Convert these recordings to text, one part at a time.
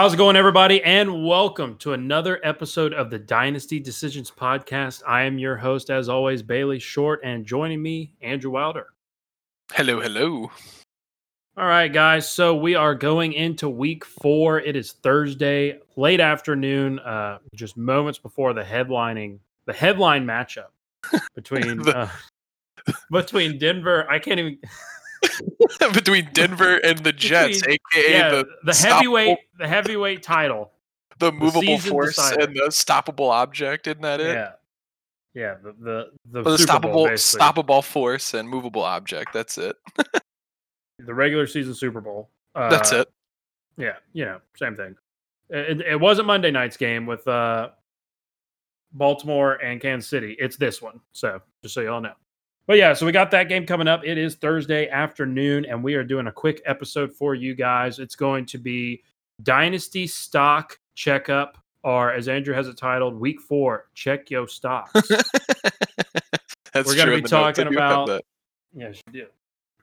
How's it going, everybody? And welcome to another episode of the Dynasty Decisions Podcast. I am your host, as always, Bailey Short, and joining me, Andrew Wilder. Hello, hello. All right, guys. So we are going into week four. It is Thursday, late afternoon, uh, just moments before the headlining, the headline matchup between The- uh, between Denver. I can't even. Between Denver and the Jets, Between- aka yeah, the the, heavyweight, the heavyweight title. the movable season force decider. and the stoppable object, isn't that it? Yeah, yeah. The the the, Or the Super Bowl, stoppable stoppable force and movable object. That's it. the regular season Super Bowl. Uh, That's it. Yeah, you know, same thing. It, it wasn't Monday night's game with uh, Baltimore and Kansas City. It's this one. So just so y'all know. But yeah, so we got that game coming up. It is Thursday afternoon, and we are doing a quick episode for you guys. It's going to be Dynasty Stock Checkup, or as Andrew has it titled, Week Four, Check Yo Stocks. That's we're be the notes. I talking about- Yes, you do.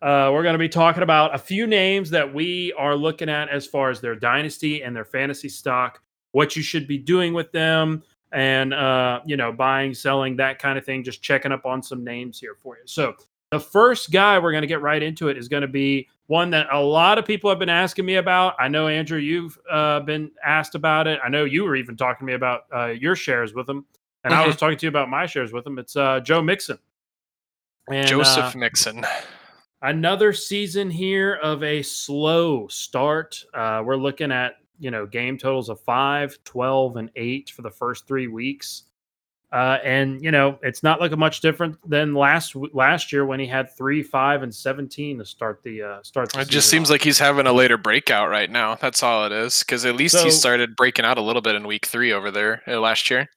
Uh, we're going to be talking about a few names that we are looking at as far as their dynasty and their fantasy stock, what you should be doing with them, and uh, you know, buying, selling, that kind of thing. Just checking up on some names here for you. So the first guy we're going to get right into it is going to be one that a lot of people have been asking me about. I know Andrew, you've uh, been asked about it. I know you were even talking to me about uh, your shares with him, and I Mhm. was talking to you about my shares with him. It's uh, Joe Mixon. And, Joseph uh, Mixon. another season here of a slow start. Uh, we're looking at, you know, game totals of 5, 12, and 8 for the first three weeks. Uh, and, you know, it's not looking much different than last last year when he had 3, 5, and 17 to start the uh, start the It just seems off. like he's having a later breakout right now. That's all it is. Because at least he started breaking out a little bit in week three over there uh, last year.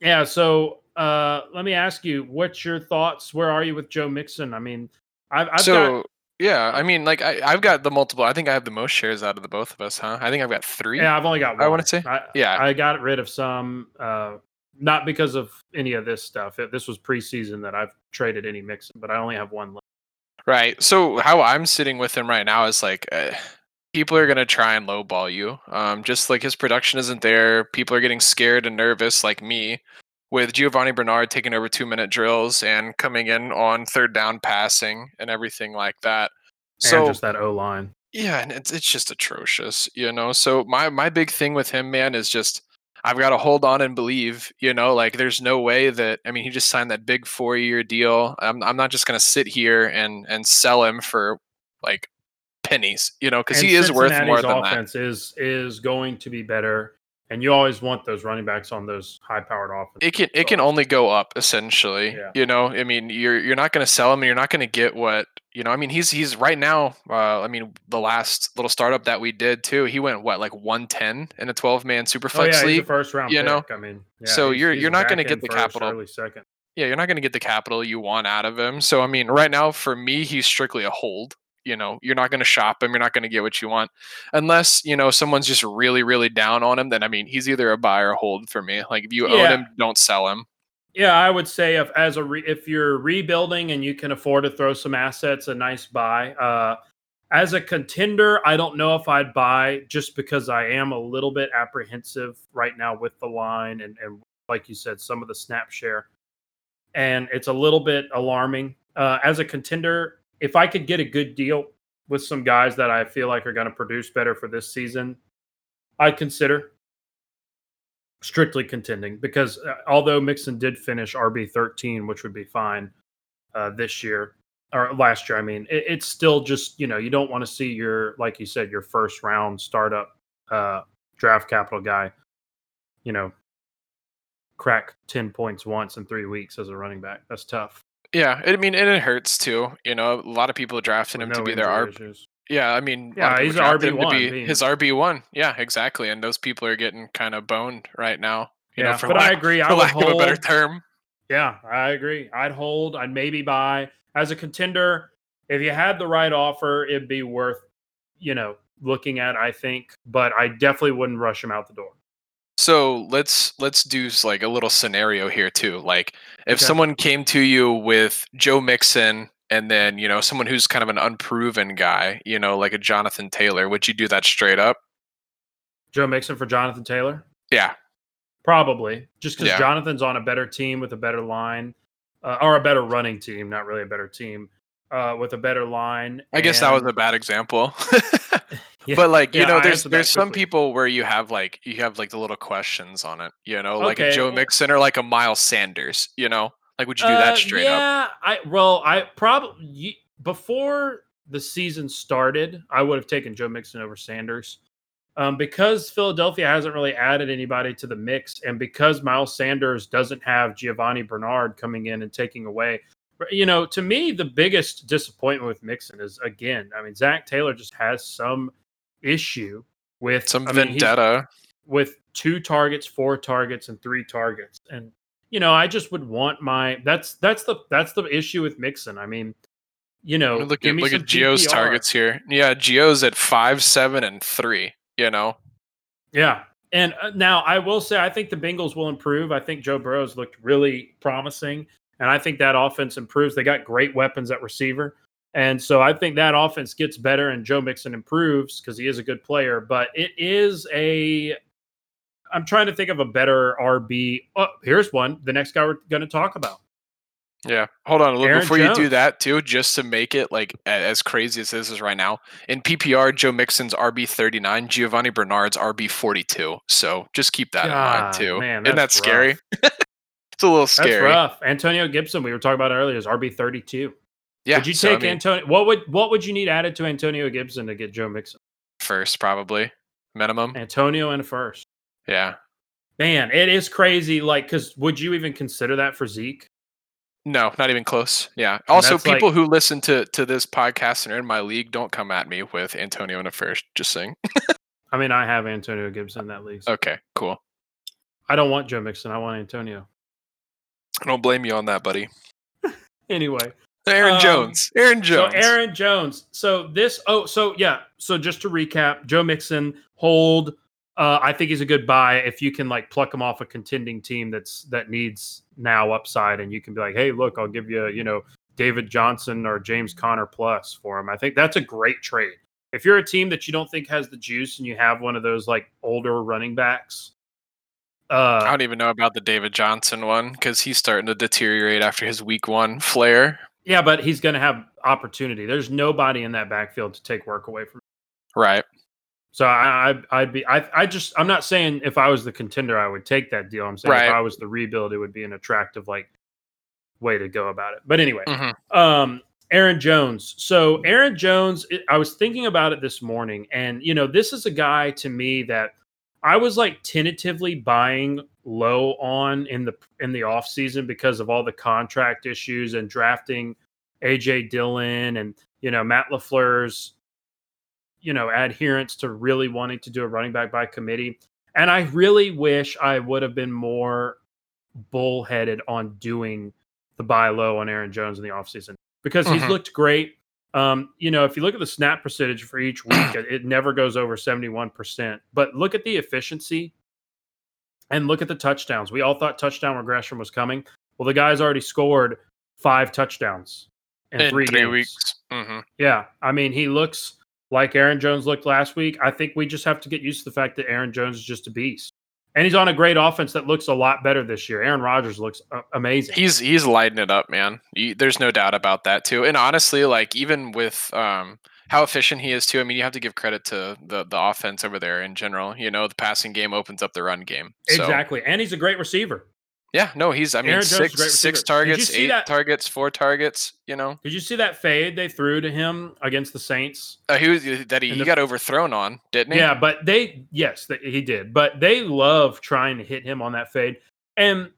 Yeah, so uh, let me ask you, what's your thoughts? Where are you with Joe Mixon? I mean, I've, I've so got yeah, I mean, like I, I've got the multiple. I think I have the most shares out of the both of us, huh? I think I've got three. Yeah, I've only got one. I wanna say, I, yeah. I got rid of some, uh, not because of any of this stuff. It- This was preseason that I've traded any Mixon, but I only have one left. Right. So how I'm sitting with him right now is like uh, people are gonna try and lowball you. Um, just like his production isn't there. People are getting scared and nervous, like me, with Giovani Bernard taking over two minute drills and coming in on third down passing and everything like that. and So just that O line. yeah, and it's it's just atrocious, you know. So my my big thing with him, man, is just I've got to hold on and believe, you know. Like there's no way that I mean he just signed that big four year deal. I'm I'm not just gonna sit here and and sell him for like pennies, you know, because he is worth more than that. offense is is going to be better, and you always want those running backs on those high powered offenses. It can it can only go up essentially. Yeah. You know, I mean, you're you're not going to sell him, and you're not going to get what you know. I mean, he's he's right now. Uh, I mean, the last little startup that we did too, he went what like 110 in a 12 man superflex Oh yeah, league. first round you pick. know? I mean, yeah, So he's- you're- he's you're not gonna get the first, capital. early second. yeah, you're not going to get the capital you want out of him. So I mean, right now for me, he's strictly a hold. You know, you're not going to shop him. You're not going to get what you want, unless you know someone's just really, really down on him. Then I mean, he's either a buy or hold for me. Like if you own him, don't sell him. Yeah, I would say if as a re, if you're rebuilding and you can afford to throw some assets, a nice buy. Uh, as a contender, I don't know if I'd buy just because I am a little bit apprehensive right now with the line and, and like you said, some of the snap share, and it's a little bit alarming. Uh, as a contender, if I could get a good deal with some guys that I feel like are going to produce better for this season, I'd consider strictly contending because uh, although Mixon did finish RB thirteen, which would be fine uh, this year or last year, I mean, it, it's still just you know you don't want to see your like you said your first round startup uh, draft capital guy, you know, crack ten points once in three weeks as a running back. That's tough. Yeah, I mean, and it hurts too. You know, a lot of people drafted with him to be their RB. issues. Yeah, I mean, Yeah, he's a drafted him to RB1 be his RB one. Yeah, exactly. And those people are getting kind of boned right now. You Yeah, know, for but I agree. I for lack of a better term. Yeah, I agree. I'd hold. I'd maybe buy as a contender. If you had the right offer, it'd be worth, you know, looking at. I think, but I definitely wouldn't rush him out the door. So let's let's do like a little scenario here too. Like if Okay. someone came to you with Joe Mixon and then you know someone who's kind of an unproven guy, you know, like a Jonathan Taylor, would you do that straight up? Joe Mixon for Jonathan Taylor? Yeah. Probably. Just because Yeah. Jonathan's on a better team with a better line, uh, or a better running team, not really a better team, uh, with a better line. I guess that was a bad example. Yeah, but like you yeah, know, there's there's some people where you have like you have like the little questions on it. You know, like a Joe Mixon or like a Miles Sanders. You know, like would you do that Uh, straight up? yeah, I well, I probably before the season started, I would have taken Joe Mixon over Sanders. Um, because Philadelphia hasn't really added anybody to the mix, and because Miles Sanders doesn't have Giovani Bernard coming in and taking away, you know, to me, the biggest disappointment with Mixon is again, I mean, Zac Taylor just has some issue with Some I mean, vendetta. with two targets, four targets, and three targets. And you know, I just would want my that's that's the that's the issue with Mixon. I mean, you know, look at look at Gio's PPR. targets here. Yeah, Gio's at five, seven, and three. You know, Yeah. And uh, now I will say I think the Bengals will improve. I think Joe Burrow's looked really promising, and I think that offense improves. They got great weapons at receiver. And so I think that offense gets better and Joe Mixon improves because he is a good player. But it is a I'm trying to think of a better RB. Oh, here's one. The next guy we're going to talk about. Yeah. Hold on. Look, Aaron before you do that too, just to make it like as crazy as this is right now, in PPR, Joe Mixon's RB thirty nine, Giovani Bernard's RB forty two. So just keep that in mind too. man, Isn't that scary? it's a little scary. That's rough. Antonio Gibson, we were talking about earlier, is RB 32. Yeah. would you so, I take mean, Antonio? What would what would you need added to Antonio Gibson to get Joe Mixon? first probably minimum? Antonio and a first. Yeah. Man, it is crazy. Like, because would you even consider that for Zeke? No, not even close. Yeah. Also, that's like- people who listen to to this podcast and are in my league, don't come at me with Antonio in a first. Just saying. I mean, I have Antonio Gibson in that league. so Okay, cool. I don't want Joe Mixon. I want Antonio. I don't blame you on that, buddy. Anyway, Aaron Um, Jones. Aaron Jones. so Aaron Jones. So this. Oh, so yeah. So just to recap, Joe Mixon hold. Uh, I think he's a good buy if you can like pluck him off a contending team that's that needs now upside, and you can be like, hey, look, I'll give you, you know, David Johnson or James Conner plus for him. I think that's a great trade. If you're a team that you don't think has the juice and you have one of those like older running backs, I uh, don't even know about the David Johnson one because he's starting to deteriorate after his week one flare. Yeah, but he's going to have opportunity. There's nobody in that backfield to take work away from. Right. So I, I I'd be I I just I'm not saying if I was the contender I would take that deal. I'm saying Right. if I was the rebuild, it would be an attractive like way to go about it. But anyway, Mhm. um, Aaron Jones. So Aaron Jones, I was thinking about it this morning, and you know this is a guy to me that I was like tentatively buying low on in the in the off season because of all the contract issues and drafting AJ Dillon and you know Matt Lafleur's you know adherence to really wanting to do a running back by committee. And I really wish I would have been more bullheaded on doing the buy low on Aaron Jones in the offseason because he's Mhm. looked great. Um, you know, if you look at the snap percentage for each week, it, never goes over 71%. But look at the efficiency and look at the touchdowns. We all thought touchdown regression was coming. Well, the guy's already scored five touchdowns in, In three, three, games. weeks. hmm Yeah, I mean, he looks like Aaron Jones looked last week. I think we just have to get used to the fact that Aaron Jones is just a beast, and he's on a great offense that looks a lot better this year. Aaron Rodgers looks uh, amazing. He's he's lighting it up, man. You, there's no doubt about that too. And honestly, like even with um how efficient he is too. I mean, you have to give credit to the the offense over there in general. You know, the passing game opens up the run game. So, exactly, and he's a great receiver. Yeah. No, he's. I mean, Aaron Jones is a six six receiver. Did you targets, eight that- targets, four targets. You know, Did you see that fade they threw to him against the Saints? uh, he was that he, he the- got overthrown on, didn't he? Yeah, but they yes, he did. But they love trying to hit him on that fade. And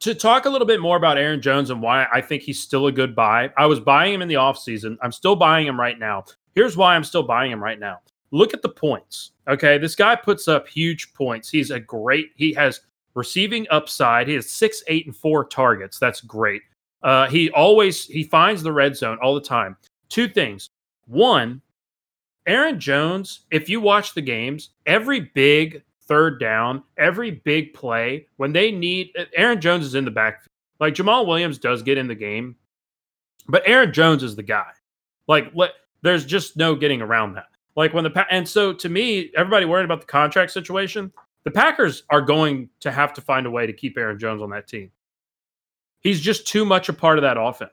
to talk a little bit more about Aaron Jones and why I think he's still a good buy. I was buying him in the offseason. I'm still buying him right now. Here's why I'm still buying him right now. Look at the points. Okay, this guy puts up huge points. He's a great. He has receiving upside. He has six, eight, and four targets. That's great. Uh, he always he finds the red zone all the time. Two things. One, Aaron Jones, if you watch the games, every big third down, every big play, when they need Aaron Jones is in the backfield. Like Jamaal Williams does get in the game, but Aaron Jones is the guy. Like let there's just no getting around that. Like when the and so to me, everybody worried about the contract situation. The Packers are going to have to find a way to keep Aaron Jones on that team. He's just too much a part of that offense.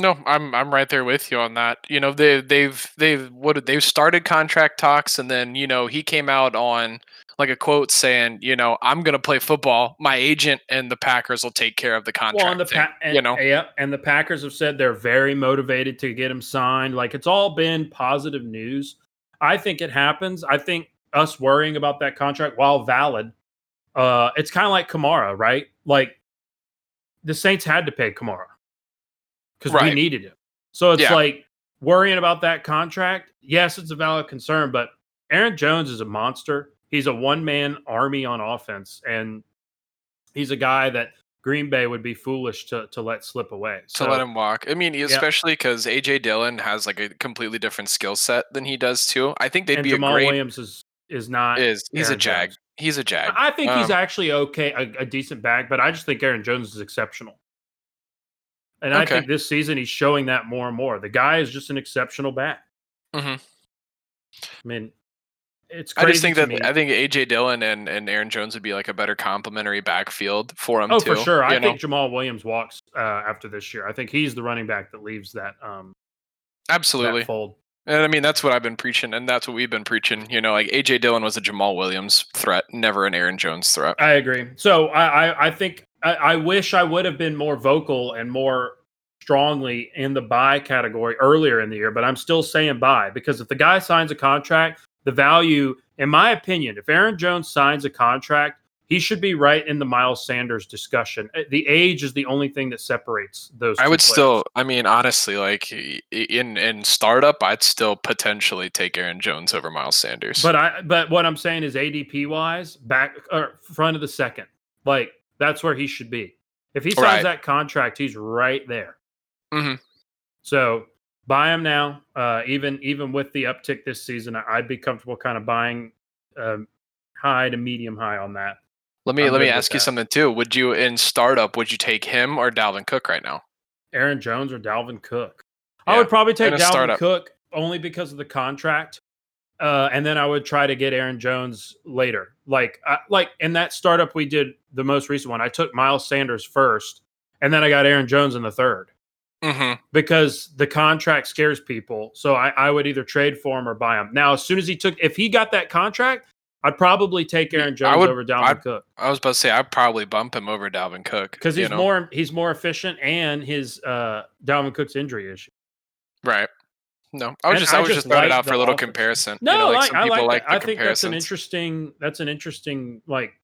No, I'm I'm right there with you on that. You know, they they've they've what they've started contract talks and then, you know, he came out on like a quote saying, you know, I'm going to play football. My agent and the Packers will take care of the contract. Well, and the thing, pa- and, you know. yeah, and the Packers have said they're very motivated to get him signed. Like it's all been positive news. I think it happens. I think us worrying about that contract, while valid, uh, it's kind of like Kamara, right? Like the Saints had to pay Kamara because we needed him. So it's Yeah. like worrying about that contract. Yes, it's a valid concern, but Aaron Jones is a monster. He's a one man army on offense, and he's a guy that Green Bay would be foolish to to let slip away. to So let him walk. I mean, especially because AJ Dillon has like a completely different skill set than he does too. I think they'd and be Jamal a great. Williams is is not. Is he's a jag. Jones. He's a jag. I think he's Um, actually okay, a, a decent back, but I just think Aaron Jones is exceptional. And I think this season he's showing that more and more. The guy is just an exceptional back. Mhm. I mean, it's I just think that me. I think AJ Dillon and, and Aaron Jones would be like a better complementary backfield for him oh, too. for sure. I know? think Jamaal Williams walks uh, after this year. I think he's the running back that leaves that um absolutely. that fold. And I mean that's what I've been preaching, and that's what we've been preaching. You know, like AJ Dillon was a Jamaal Williams threat, never an Aaron Jones threat. I agree. So I I, I think I, I wish I would have been more vocal and more strongly in the buy category earlier in the year, but I'm still saying buy because if the guy signs a contract, the value, in my opinion, if Aaron Jones signs a contract, he should be right in the Miles Sanders discussion. Uh, The age is the only thing that separates those. I would players. still, I mean, honestly, like in in startup, I'd still potentially take Aaron Jones over Miles Sanders. But I but what I'm saying is ADP wise, back or front of the second. Like that's where he should be. If he signs Right. that contract, he's right there. Mhm. So buy him now. Uh, even even with the uptick this season, I'd be comfortable kind of buying um, high to medium high on that. Let me I'm let me ask you that. something too. Would you in startup? Would you take him or Dalvin Cook right now? Aaron Jones or Dalvin Cook. I would probably take Dalvin startup. Cook only because of the contract. Uh, and then I would try to get Aaron Jones later. Like, I, like in that startup we did the most recent one, I took Miles Sanders first, and then I got Aaron Jones in the third Mm-hmm. because the contract scares people. So I, I would either trade for him or buy him. Now, as soon as he took, if he got that contract, I'd probably take Aaron I Jones would- over Dalvin I'd- Cook I was about to say I'd probably bump him over Dalvin Cook because he's know? more he's more efficient and his uh Dalvin Cook's injury issue. right. No, I was And just I I was just throwing it out for a little offense. comparison. No, you know, like I people like, like I think that's an interesting that's an interesting like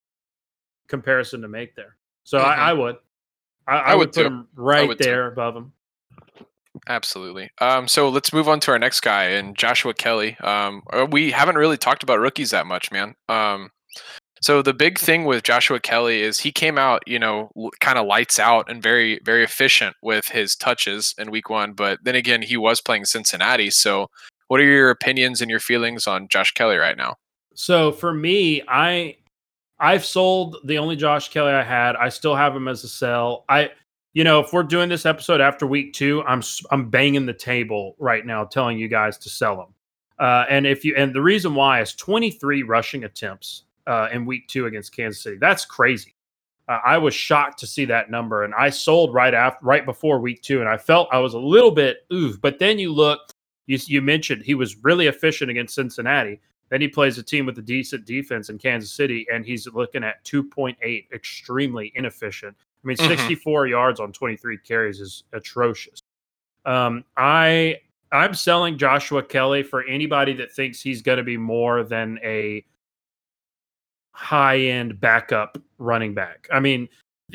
comparison to make there. So Mhm. I, I would. I, I, I would would put too. him right would too. there above him. Absolutely. Um, so let's move on to our next guy and Joshua Kelley. Um, uh, we haven't really talked about rookies that much, man. Um, so the big thing with Joshua Kelley is he came out, you know, kind of lights out and very, very efficient with his touches in week one. But then again, he was playing Cincinnati. So what are your opinions and your feelings on Josh Kelley right now? So for me, I I've sold the only Josh Kelley I had. I still have him as a sell. I you know, if we're doing this episode after week 2, I'm I'm banging the table right now telling you guys to sell him. Uh, and if you and the reason why is 23 rushing attempts uh, in week 2 against Kansas City. That's crazy. Uh, I was shocked to see that number and I sold right after right before week 2 and I felt I was a little bit ooh, but then you look you you mentioned he was really efficient against Cincinnati. Then he plays a team with a decent defense in Kansas City, and he's looking at 2.8, extremely inefficient. I mean, Mhm. 64 yards on 23 carries is atrocious. Um, I I'm selling Joshua Kelley for anybody that thinks he's going to be more than a high end backup running back. I mean,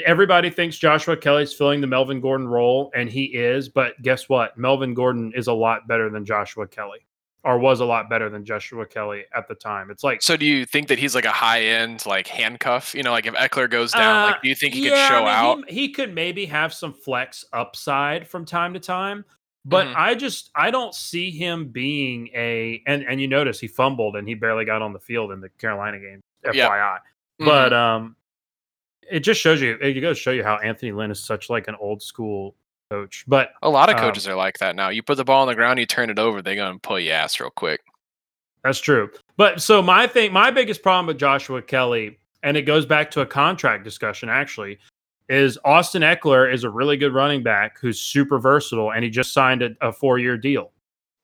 everybody thinks Joshua Kelley's filling the Melvin Gordon role, and he is. But guess what? Melvin Gordon is a lot better than Joshua Kelley, or was a lot better than Joshua Kelley at the time. It's like So do you think that he's like a high end like handcuff? You know, like if Ekeler goes down, Uh, like do you think he yeah, could show I mean, out? He, he could maybe have some flex upside from time to time, but Mhm. I just I don't see him being a and and you notice he fumbled and he barely got on the field in the Carolina game. Yeah. FYI, Mhm. but um, it just shows you it goes show you how Anthony Lynn is such like an old school coach. But A lot of Um, coaches are like that now. You put the ball on the ground, you turn it over, they go and pull your ass real quick. That's true. But so my thing, my biggest problem with Joshua Kelley, and it goes back to a contract discussion actually, is Austin Ekeler is a really good running back who's super versatile, and he just signed a, a four year deal.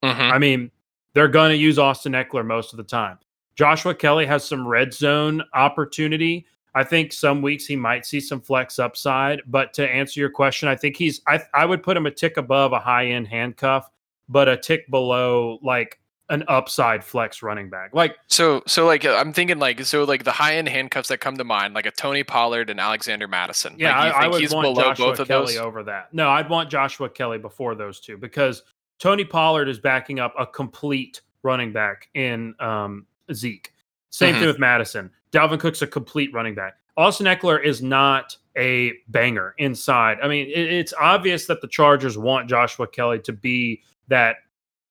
hmm I mean, they're going to use Austin Ekeler most of the time. Joshua Kelley has some red zone opportunity. I think some weeks he might see some flex upside. But to answer your question, I think he's, I, I would put him a tick above a high end handcuff, but a tick below like an upside flex running back. Like, So, so like uh, I'm thinking like so like the high end handcuffs that come to mind, like a Tony Pollard and Alexander Mattison. yeah, like, I, I think would he's want below Joshua both of Kelley those. over that. No, I'd want Joshua Kelley before those two because Tony Pollard is backing up a complete running back in um, Zeke. Same Mhm. thing with Mattison. Dalvin Cook's a complete running back. Austin Ekeler is not a banger inside. I mean, it, it's obvious that the Chargers want Joshua Kelley to be that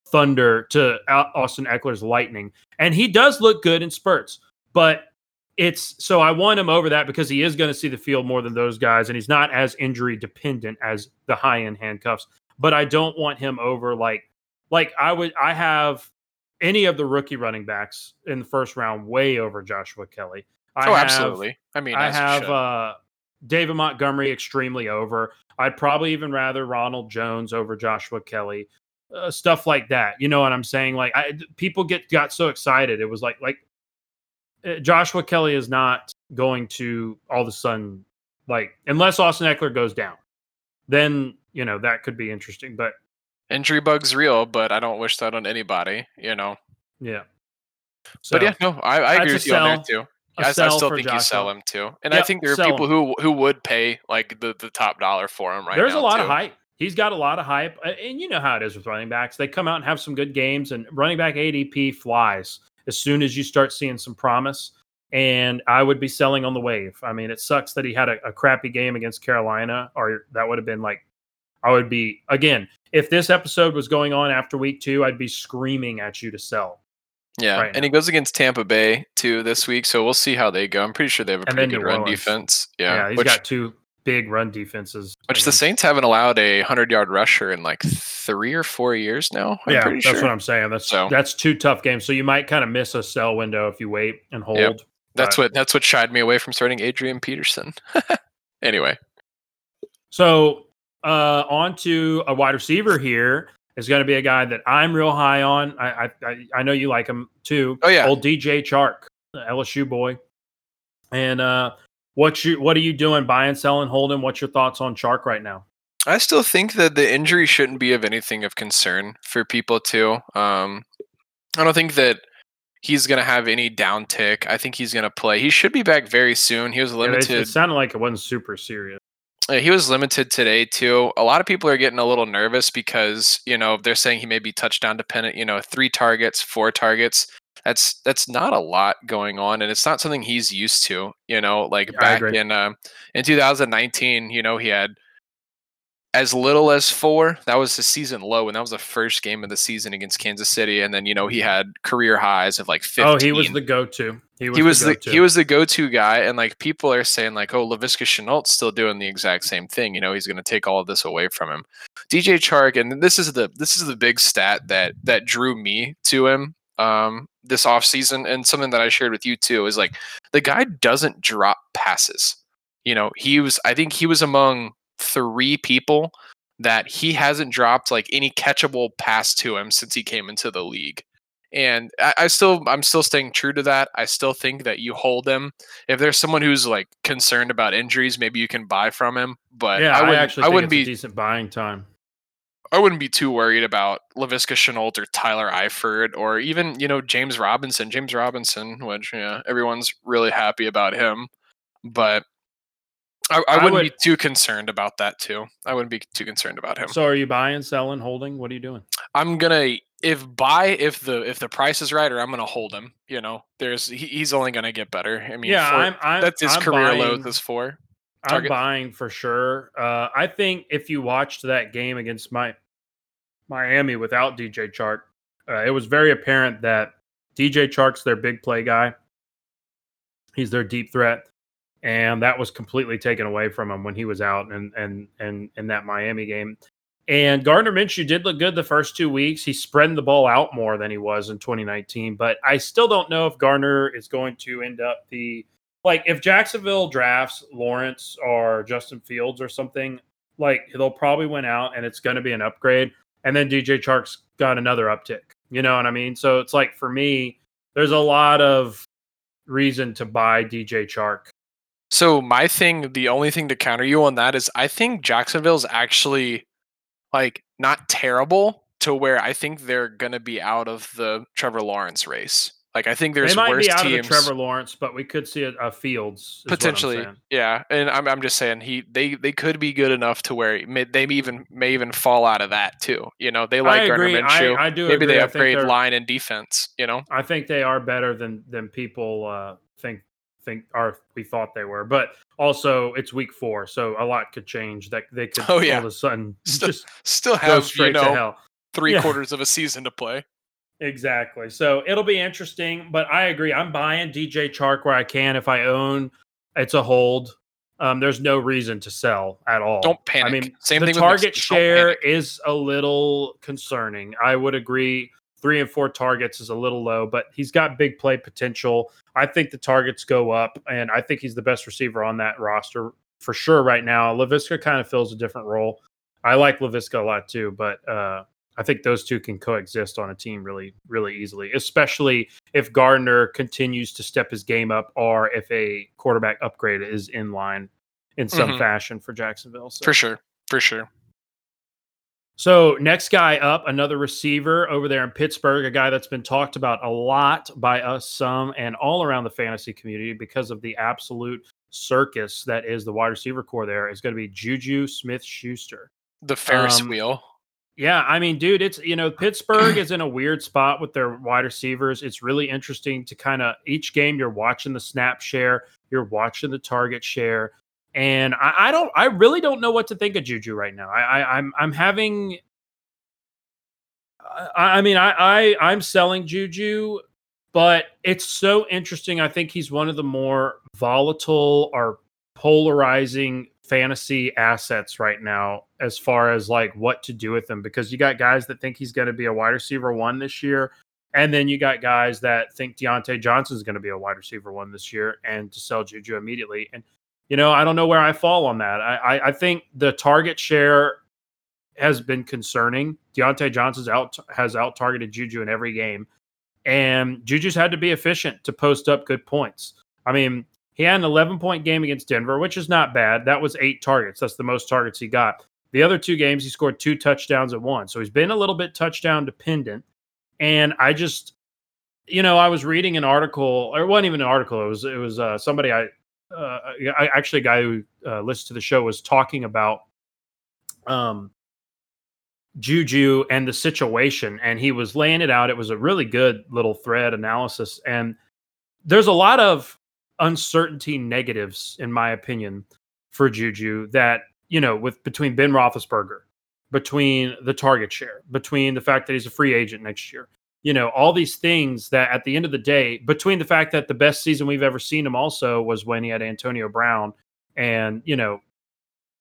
thunder to Austin Ekeler's lightning, and he does look good in spurts. But it's so I want him over that because he is going to see the field more than those guys, and he's not as injury dependent as the high end handcuffs. But I don't want him over like like I would I have any of the rookie running backs in the first round way over Joshua Kelley. I oh, have- absolutely. I mean, I have uh, David Montgomery extremely over. I'd probably even rather Ronald Jones over Joshua Kelley. Uh, stuff like that. You know what I'm saying? Like I, people get got so excited. It was like like uh, Joshua Kelley is not going to all of a sudden like unless Austin Ekeler goes down, then you know that could be interesting. But injury bug's real, but I don't wish that on anybody. You know. yeah. but yeah, no, I, I agree with you on there sell. too. I, sell still think you sell him too, and I think there are people him. who who would pay like the, the top dollar for him right There's now. a lot too. of hype. He's got a lot of hype, and you know how it is with running backs. They come out and have some good games, and running back ADP flies as soon as you start seeing some promise. And I would be selling on the wave. I mean, it sucks that he had a, a crappy game against Carolina, or that would have been like, I would be again. If this episode was going on after week two, I'd be screaming at you to sell. Yeah, right and he goes against Tampa Bay too this week, so we'll see how they go. I'm pretty sure they have a And pretty good run defense. Yeah, Yeah, he's which got two big run defenses. which the Saints haven't allowed a hundred yard rusher in like three or four years now. I'm yeah, that's sure. what I'm saying. That's So- that's two tough games. So you might kind of miss a sell window if you wait and hold. that's but- what that's what shied me away from starting Adrian Peterson. anyway, So uh on to a wide receiver here is going to be a guy that I'm real high on. I I, I, know you like him too. Oh, yeah. old DJ Chark, the LSU boy. And uh, what you what are you doing? Buying, selling, holding? What's your thoughts on Chark right now? I still think that the injury shouldn't be of anything of concern for people too. Um, I don't think that he's going to have any downtick. I think he's going to play. He should be back very soon. He was Yeah, it, limited. it sounded like it wasn't super serious. Uh, he was limited today too. A lot of people are getting a little nervous because you know they're saying he may be touchdown dependent. You know, three targets, four targets. That's that's not a lot going on, and it's not something he's used to. You know, like I back in uh, in 2019, you know, he had as little as four. That was the season low, and that was the first game of the season against Kansas City. And then you know he had career highs of like 15 Oh, he was the go-to. He was, he was the, the, he was the go-to guy and like people are saying like oh Laviska Shenault's still doing the exact same thing you know he's going to take all of this away from him DJ Chark and this is the this is the big stat that that drew me to him um this offseason and something that I shared with you too is like the guy doesn't drop passes you know he was I think he was among three people that he hasn't dropped like any catchable pass to him since he came into the league and I, I still I'm still staying true to that. I still think that you hold him. If there's someone who's like concerned about injuries, maybe you can buy from him. But yeah, I I, wouldn't, actually I wouldn't be decent buying time. I wouldn't be too worried about Laviska Shenault or Tyler Eifert or even you know James Robinson. James Robinson, which yeah, everyone's really happy about him, but I, I I wouldn't would- be too concerned about that too. I wouldn't be too concerned about him. So are you buying, selling, holding? What are you doing? I'm gonna if buy if the if the price is right, or I'm gonna hold him. You know, there's he, he's only gonna get better. I mean, yeah, four- I'm, I'm that's his I'm career buying, low. This four. I'm buying for sure. Uh, I think if you watched that game against my Miami without DJ Chark, uh, it was very apparent that DJ Chark's their big play guy. He's their deep threat. And that was completely taken away from him when he was out and and and in that Miami game. And Gardner Minshew did look good the first two weeks. He spread the ball out more than he was in 2019, but I still don't know if Gardner is going to end up the like if Jacksonville drafts Lawrence or Justin Fields or something, like they'll probably win out and it's going to be an upgrade. And then DJ Chark's got another uptick. You know what I mean? So it's like for me, there's a lot of reason to buy DJ Chark. So my thing, the only thing to counter you on that is I think Jacksonville's actually like not terrible to where I think they're gonna be out of the Trevor Lawrence race. Like I think there's they might worse be out teams. of the Trevor Lawrence, but we could see a, a Fields potentially yeah and I'm, I'm just saying he they they could be good enough to where may, they even may even fall out of that too you know they like Gardner. Minshew I, I do maybe agree. they upgrade line and defense you know I think they are better than than people uh, think think are we thought they were. But also, it's week four, so a lot could change. That they could Oh, yeah. all of a sudden Still just still have you straight to hell. three Yeah. quarters of a season to play Exactly. So it'll be interesting, but I agree. I'm buying DJ Chark where I can. If I own, it's a hold. Um, there's no reason to sell at all. don't panic I mean, same the thing target share is a little concerning. I would agree. Three and four targets is a little low, but he's got big play potential. I think the targets go up, and I think he's the best receiver on that roster for sure right now. Laviska kind of fills a different role. I like Laviska a lot too, but uh, I think those two can coexist on a team really, really easily, especially if Gardner continues to step his game up or if a quarterback upgrade is in line in some Mhm. fashion for Jacksonville. So. for sure for sure So next guy up, another receiver over there in Pittsburgh, a guy that's been talked about a lot by us, some, and all around the fantasy community because of the absolute circus that is the wide receiver core. There is going to be Juju Smith Schuster. the Ferris Um, wheel Yeah, I mean, dude, it's you know Pittsburgh is in a weird spot with their wide receivers. It's really interesting to kind of each game you're watching the snap share, you're watching the target share, and I, I don't, I really don't know what to think of Juju right now. I, I I'm I'm having, I, I mean, I, I I'm selling Juju, but it's so interesting. I think he's one of the more volatile or polarizing fantasy assets right now as far as like what to do with them because you got guys that think he's going to be a wide receiver one this year and then you got guys that think Diontae Johnson is going to be a wide receiver one this year and to sell Juju immediately and you know I don't know where I fall on that I I, I think the target share has been concerning Diontae Johnson's out has out targeted Juju in every game and Juju's had to be efficient to post up good points I mean he had an 11 point game against Denver, which is not bad. That was eight targets. That's the most targets he got. The other two games, he scored two touchdowns at one. So he's been a little bit touchdown dependent. And I just, you know, I was reading an article, or it wasn't even an article. It was it was uh, somebody I, uh, I actually a guy who uh, listened to the show was talking about um Juju and the situation, and he was laying it out. It was a really good little thread analysis, and there's a lot of uncertainty negatives, in my opinion, for Juju that, you know, with between Ben Roethlisberger, between the target share, between the fact that he's a free agent next year, you know, all these things that at the end of the day, between the fact that the best season we've ever seen him also was when he had Antonio Brown and, you know,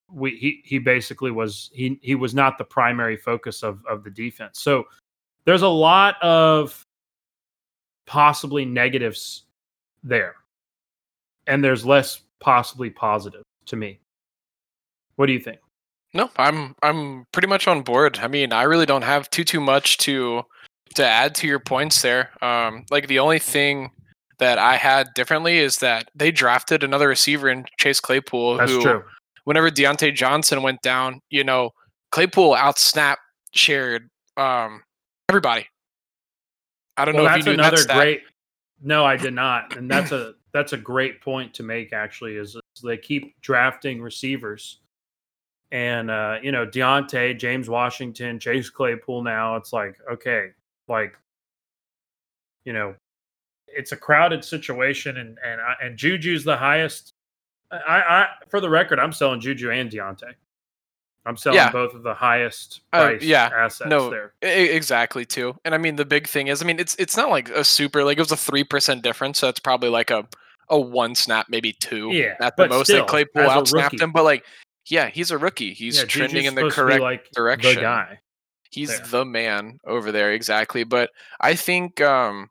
we he he basically was he he was not the primary focus of of the defense. So there's a lot of possibly negatives there and there's less possibly positive to me. What do you think? No, I'm I'm pretty much on board. I mean, I really don't have too too much to to add to your points there. Um, like the only thing that I had differently is that they drafted another receiver in Chase Claypool. That's who, true. Whenever Diontae Johnson went down, you know, Claypool outsnap shared um, everybody. I don't Well, know if that's you knew another that stat. great. No, I did not, and that's a that's a great point to make. Actually, is, is they keep drafting receivers, and uh, you know Diontae, James Washington, Chase Claypool. Now it's like okay, like you know, it's a crowded situation, and and I- and Juju's the highest. I, I for the record, I'm selling Juju and Diontae. I'm selling Yeah. both of the highest Uh, yeah. assets No, there. E- exactly too and i mean the big thing is i mean it's it's not like a super like it was a 3% difference so it's probably like a a one snap, maybe two Yeah, at the most still, that Claypool outsnapped him. But like, yeah, he's a rookie. He's Yeah, trending Juju's in the supposed to be, correct like, direction. The guy. He's there. the man over there, exactly. But I think um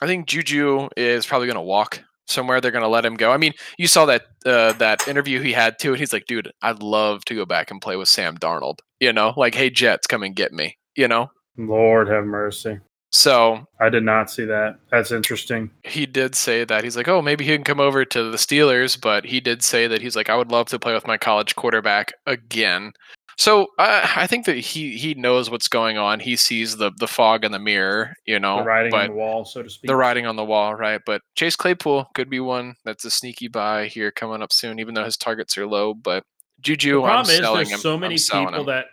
I think Juju is probably gonna walk somewhere. They're gonna let him go. I mean, you saw that uh, that interview he had too, and he's like, dude, I'd love to go back and play with Sam Darnold. You know, like, hey Jets, come and get me. You know? Lord have mercy. So I did not see that. That's interesting. he did say that he's like, oh, maybe he can come over to the Steelers, but he did say that he's like, I would love to play with my college quarterback again. So uh, I think that he he knows what's going on. He sees the the fog in the mirror, you know. the writing on the wall, so to speak. the writing on the wall, right? But Chase Claypool could be one that's a sneaky buy here coming up soon, even though his targets are low. But Juju, the I'm problem is selling there's him. so many people him. that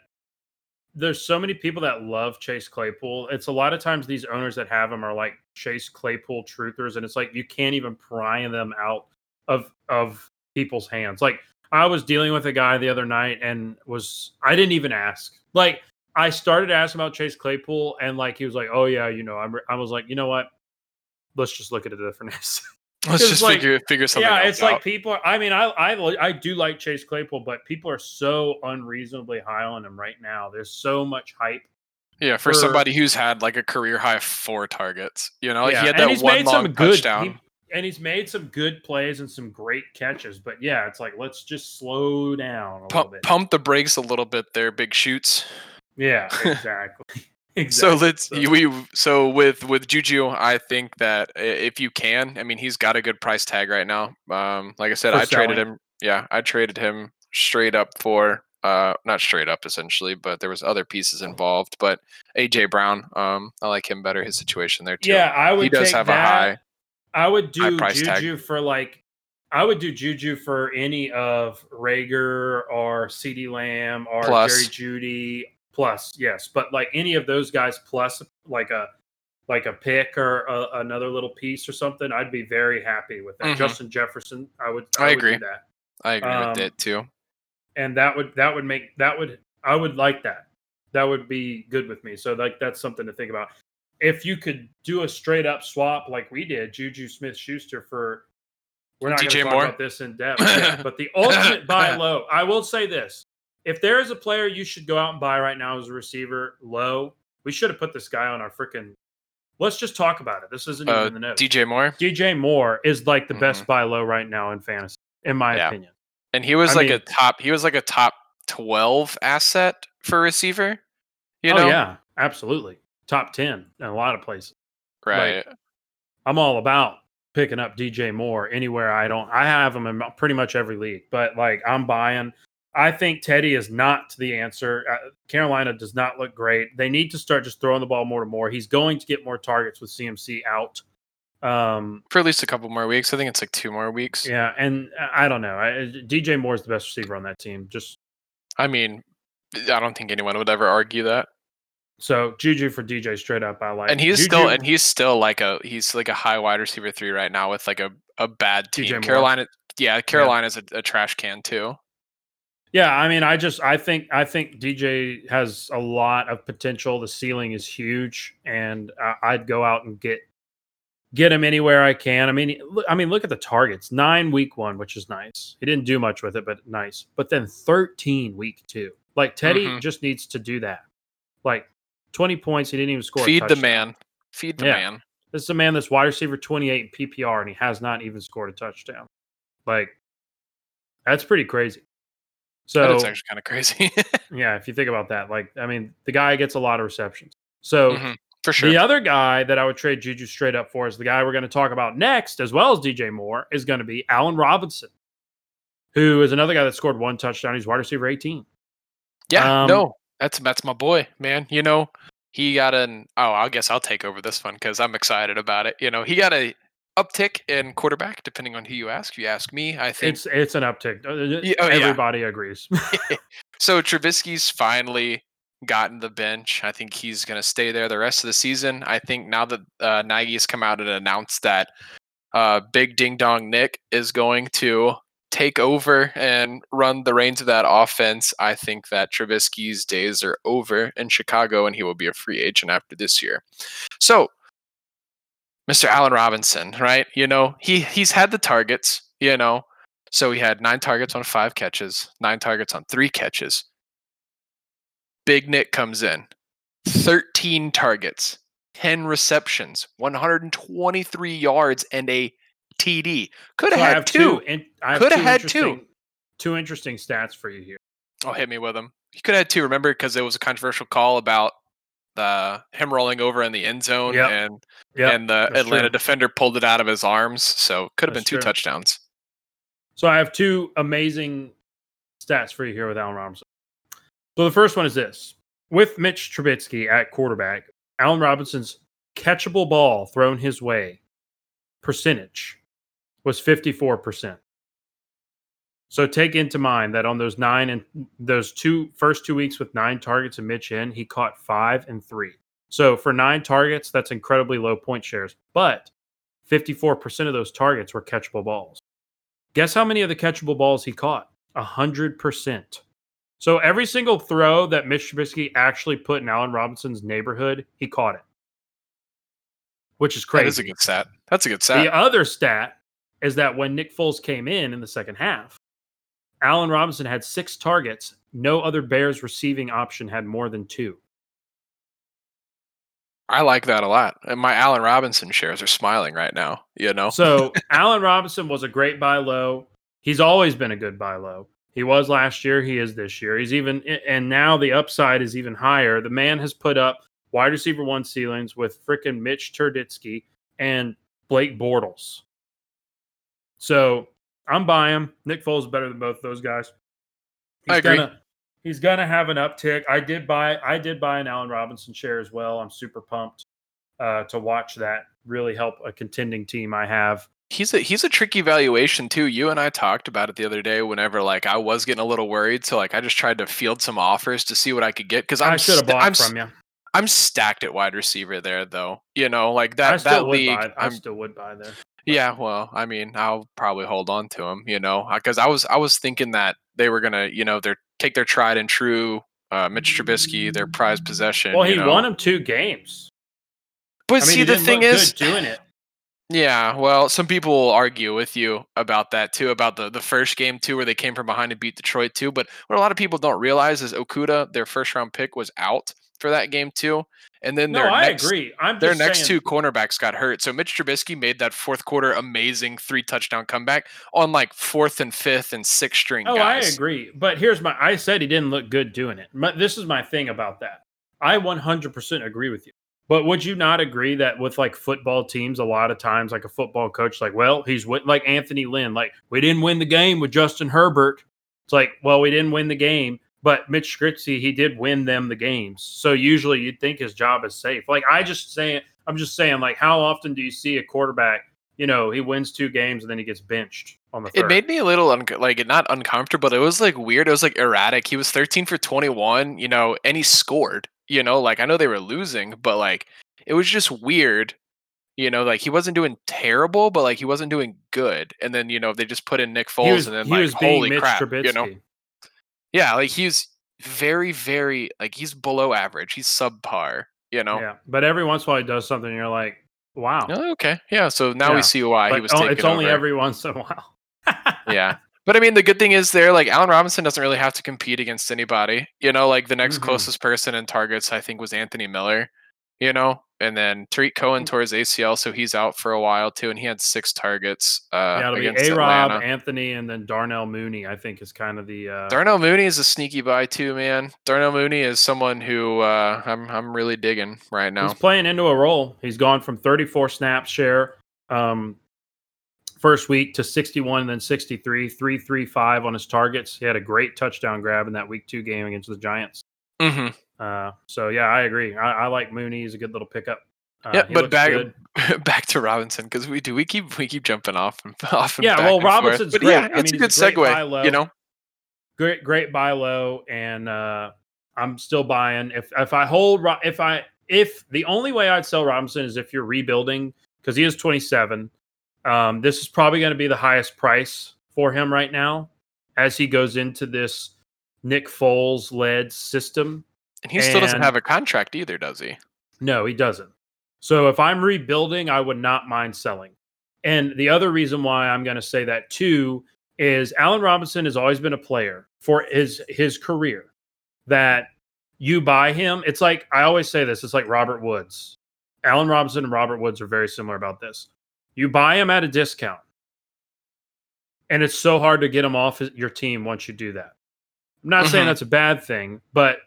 there's so many people that love Chase Claypool. It's a lot of times these owners that have him are like Chase Claypool truthers, and it's like you can't even pry them out of of people's hands. Like I was dealing with a guy the other night and was I didn't even ask. Like I started asking about Chase Claypool, and like he was like, "Oh yeah, you know," I'm, I was like, "You know what? Let's just look at a different answer." Let's just like- figure figure something yeah, it's like out. people. I mean, I, I I do like Chase Claypool, but people are so unreasonably high on him right now. There's so much hype. yeah, for, for- somebody who's had like a career high four targets. You know, like yeah, he had and that he's one made long some good touchdown. he- and he's made some good plays and some great catches. But yeah, it's like let's just slow down a little pump, bit. pump the brakes a little bit there, big shoots. Yeah, exactly. exactly. So let's So- we so with with Juju, I think that if you can, I mean, he's got a good price tag right now. Um, like I said, For I traded him. Yeah, I traded him straight up for uh, not straight up essentially, but there was other pieces involved. But AJ Brown, um, I like him better. His situation there too. yeah, I would. he does have that. a high. I would do price tag. Juju for like I would do Juju for any of Rager or CeeDee Lamb or Plus. Jerry Jeudy plus, yes, but like any of those guys plus like a like a pick or a, another little piece or something, I'd be very happy with that. Mhm. Justin Jefferson, I would. I would agree. Do that, I agree um, with it too. and that would that would make that would I would like that. That would be good with me. So like that's something to think about. If you could do a straight up swap like we did, Juju Smith Schuster for we're not going to talk Moore? about this in depth, yeah, but the ultimate buy low. I will say this: if there is a player you should go out and buy right now as a receiver low, we should have put this guy on our freaking. Let's just talk about it. This isn't even Uh, in the notes. DJ Moore, DJ Moore is like the best Mhm. buy low right now in fantasy, in my Yeah. opinion. and he was I like a top. He was like a top twelve asset for receiver. You know, oh yeah, absolutely, top ten in a lot of places. right? I'm all about picking up DJ Moore anywhere I don't. I have him in pretty much every league, but like I'm buying. I think Teddy is not the answer. Uh, Carolina does not look great. They need to start just throwing the ball more to Moore. He's going to get more targets with CMC out. Um, for at least a couple more weeks. I think it's like two more weeks. yeah, and I I don't know. I, DJ Moore is the best receiver on that team. Just I mean, I don't think anyone would ever argue that. So Juju for DJ straight up. I like. And he's Juju- still and he's still like a he's like a high wide receiver three right now with like a, a bad team. Carolina, yeah, Carolina's a, a trash can too. Yeah, I mean, I just I think I think DJ has a lot of potential. The ceiling is huge, and I, I'd go out and get get him anywhere I can. I mean, look, I mean, look at the targets: nine week one, which is nice. He didn't do much with it, but nice. But then thirteen week two. Like Teddy Mhm. just needs to do that. Like twenty points, he didn't even score. a Feed the man. Feed the Yeah. man. This is a man that's wide receiver twenty eight in PPR, and he has not even scored a touchdown. Like that's pretty crazy. So that is actually kind of crazy. yeah, if you think about that, like I mean, the guy gets a lot of receptions. So Mhm, for sure. the other guy that I would trade Juju straight up for is the guy we're going to talk about next, as well as DJ Moore, is going to be Allen Robinson, who is another guy that scored one touchdown. He's wide receiver 18. yeah, um, no, that's that's my boy, man. You know, he got an oh, I guess I'll take over this one because I'm excited about it. You know, he got a uptick in quarterback, depending on who you ask. If you ask me, I think It's it's an uptick. Uh, Yeah, oh, yeah. Everybody agrees. so. Trubisky's finally gotten the bench. I think he's going to stay there the rest of the season. I think now that uh, Nagy's come out and announced that uh, Big Ding Dong Nick is going to take over and run the reins of that offense, I think that Trubisky's days are over in Chicago and he will be a free agent after this year. So Mr. Allen Robinson, right? You know, he he's had the targets, you know. So he had nine targets on five catches, nine targets on three catches. Big Nick comes in, 13 targets, 10 receptions, 123 yards, and a TD. Could have So I had have two. in- I have Coulda two had two. interesting- Two interesting stats for you here. Oh, hit me with them. He could have had two. Remember, because it was a controversial call about the him rolling over in the end zone, Yep. and Yeah. and the that's Atlanta true. defender pulled it out of his arms. So could have been two true. touchdowns. So I have two amazing stats for you here with Allen Robinson. So the first one is this: with Mitch Trubisky at quarterback, Allen Robinson's catchable ball thrown his way percentage was fifty four percent. So take into mind that on those nine and those two first two weeks with nine targets and Mitch in, he caught five and three. So for nine targets, that's incredibly low point shares. But 54% of those targets were catchable balls. Guess how many of the catchable balls he caught? A hundred percent. So every single throw that Mitch Trubisky actually put in Allen Robinson's neighborhood, he caught it, which is crazy. That is a good stat. That's a good stat. The other stat is that when Nick Foles came in in the second half, Allen Robinson had six targets. No other Bears receiving option had more than two. I like that a lot. And my Allen Robinson shares are smiling right now. You know, So Allen Robinson was a great buy low. He's always been a good buy low. He was last year. He is this year. He's even, and now the upside is even higher. The man has put up wide receiver one ceilings with frickin' Mitch Turditsky and Blake Bortles. So I'm buying him. Nick Foles is better than both those guys. He's I agree. Gonna, he's gonna have an uptick. I did buy. I did buy an Allen Robinson share as well. I'm super pumped uh, to watch that. Really help a contending team I have. he's a he's a tricky valuation too. You and I talked about it the other day. Whenever like I was getting a little worried, so like I just tried to field some offers to see what I could get because i should have bought I'm, from you. I'm stacked at wide receiver there though. You know, like I that still that league. I I'm still would buy there. Yeah, well, I mean, I'll probably hold on to him, you know, because I was I was thinking that they were gonna, you know, their take their tried and true uh, Mitch Trubisky, their prized possession. Well, you he know. won them two games. But I mean, see, the thing is, doing it. yeah, well, some people will argue with you about that too, about the the first game too, where they came from behind and beat Detroit too. But what a lot of people don't realize is Okudah, their first round pick, was out for that game too, and then No, their I next, agree. I'm Their next saying, two cornerbacks got hurt. So Mitch Trubisky made that fourth quarter amazing three touchdown comeback on like fourth and fifth and sixth string Oh, guys. I agree. But here's my. I said he didn't look good doing it. But this is my thing about that. I 100% agree with you. But would you not agree that with like football teams, a lot of times, like a football coach, like, well, he's win- like Anthony Lynn, like we didn't win the game with Justin Herbert. It's like, well, we didn't win the game, but Mitch Trubisky, he did win them the games. So usually you'd think his job is safe. Like I just saying, I'm just saying, like how often do you see a quarterback? You know, he wins two games and then he gets benched on the third. It made me a little un- like not uncomfortable. It was like weird. It was like erratic. He was 13 for 21, you know, and he scored. You know, like I know they were losing, but like it was just weird. You know, like he wasn't doing terrible, but like he wasn't doing good. And then you know they just put in Nick Foles, was, and then he like holy Mitch crap, Trubisky. you know, yeah, like he's very, very like he's below average. He's subpar. You know. Yeah, but every once in a while he does something, you're like, wow. Oh, okay. Yeah. So now Yeah, we see why he was o- it's only over. every once in a while. yeah. But I mean, the good thing is there, like Allen Robinson doesn't really have to compete against anybody. You know, like the next Mhm. closest person in targets, I think, was Anthony Miller. You know, and then Tarik Cohen Mm. tore his ACL, so he's out for a while too, and he had six targets uh, yeah, it'll be against A Rob. Anthony, and then Darnell Mooney. I think is kind of the. Uh, Darnell Mooney is a sneaky buy too, man. Darnell Mooney is someone who uh, I'm I'm really digging right now. He's playing into a role. He's gone from 34 snap share um, first week to 61, and then 63, 335 on his targets. He had a great touchdown grab in that week two game against the Giants. hmm Uh, so yeah, I agree. I, I like Mooney. He's a good little pickup. Uh, Yeah, but back good. back to Robinson because we do we keep we keep jumping off and off. And Yeah, well. Robinson's but great. yeah, I it's mean, a good a great buy segue. low. You know, great great buy low and uh i'm still buying if if i hold if i if the only way i'd sell robinson is if you're rebuilding because he is 27 um this is probably going to be the highest price for him right now as he goes into this nick foles led system and he still doesn't have a contract either, does he? no he doesn't So if I'm rebuilding, I would not mind selling. And the other reason why I'm going to say that too is Allen Robinson has always been a player for his his career that you buy him. It's like I always say this. It's like Robert Woods. Allen Robinson and Robert Woods are very similar about this. You buy him at a discount, and it's so hard to get him off your team once you do that. I'm not mm-hmm. saying that's a bad thing, but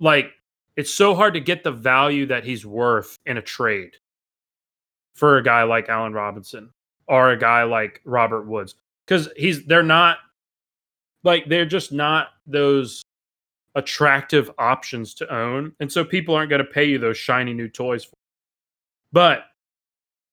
like it's so hard to get the value that he's worth in a trade for a guy like Allen Robinson or a guy like Robert Woods because he's they're not like they're just not those attractive options to own, and so people aren't going to pay you those shiny new toys. For. But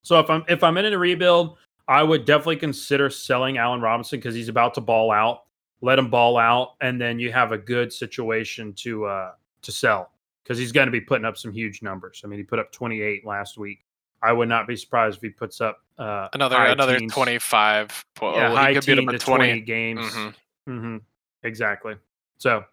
so if I'm if I'm in a rebuild, I would definitely consider selling Allen Robinson because he's about to ball out. Let him ball out, and then you have a good situation to uh to sell because he's going to be putting up some huge numbers. I mean, he put up 28 last week. I would not be surprised if he puts up uh, another another teens. 25. Well, yeah, high could teen to 20. 20 games. Mm-hmm. Mm-hmm. Exactly. So,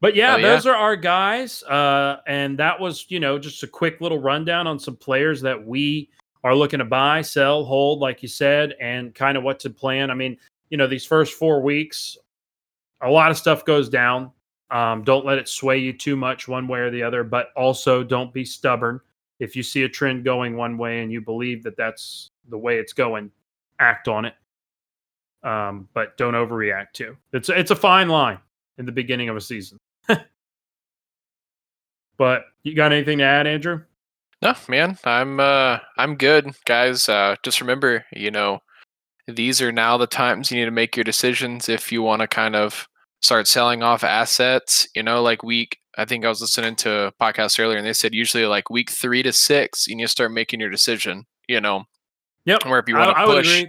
but yeah, oh, those yeah. are our guys. Uh, and that was, you know, just a quick little rundown on some players that we are looking to buy, sell, hold, like you said, and kind of what to plan. I mean, you know, these first four weeks, a lot of stuff goes down. Um, don't let it sway you too much one way or the other, but also don't be stubborn. If you see a trend going one way and you believe that that's the way it's going, act on it. Um, but don't overreact too. It's it's a fine line in the beginning of a season. but you got anything to add, Andrew? No, man, I'm uh I'm good, guys. Uh, just remember, you know, these are now the times you need to make your decisions if you want to kind of start selling off assets, you know, like week I think I was listening to a podcast earlier and they said usually like week three to six, you need to start making your decision, you know. Yep. Where if you want to push.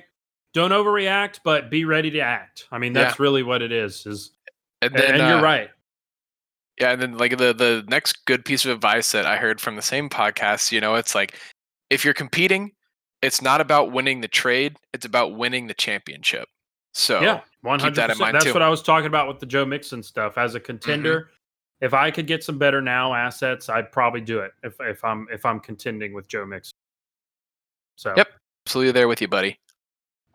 Don't overreact, but be ready to act. I mean, that's yeah. really what it is. Is and, then, and, uh, you're right. Yeah, and then like the the next good piece of advice that I heard from the same podcast, you know, it's like if you're competing, it's not about winning the trade, it's about winning the championship. So yeah, one hundred. That That's too. what I was talking about with the Joe Mixon stuff. As a contender, mm-hmm. if I could get some better now assets, I'd probably do it. If if I'm if I'm contending with Joe Mixon. So yep, absolutely there with you, buddy.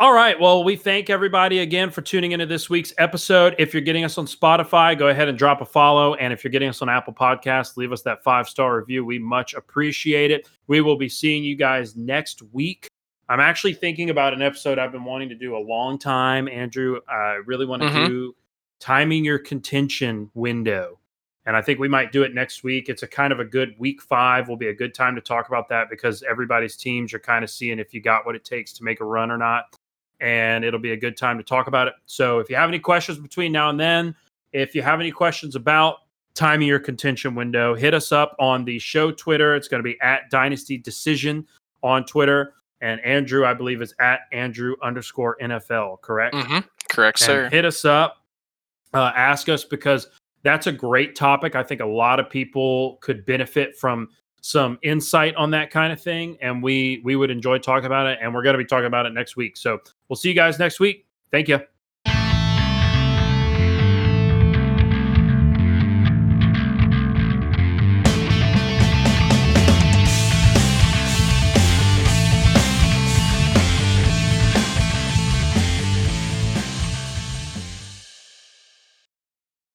All right. Well, we thank everybody again for tuning into this week's episode. If you're getting us on Spotify, go ahead and drop a follow. And if you're getting us on Apple Podcasts, leave us that five star review. We much appreciate it. We will be seeing you guys next week. I'm actually thinking about an episode I've been wanting to do a long time, Andrew. I really want to mm-hmm. do timing your contention window. And I think we might do it next week. It's a kind of a good week five will be a good time to talk about that because everybody's teams are kind of seeing if you got what it takes to make a run or not. And it'll be a good time to talk about it. So if you have any questions between now and then, if you have any questions about timing your contention window, hit us up on the show Twitter. It's going to be at Dynasty Decision on Twitter. And Andrew, I believe, is at Andrew underscore NFL, correct? Mm-hmm. Correct, and sir. Hit us up, uh, ask us because that's a great topic. I think a lot of people could benefit from some insight on that kind of thing, and we we would enjoy talking about it. And we're going to be talking about it next week. So we'll see you guys next week. Thank you.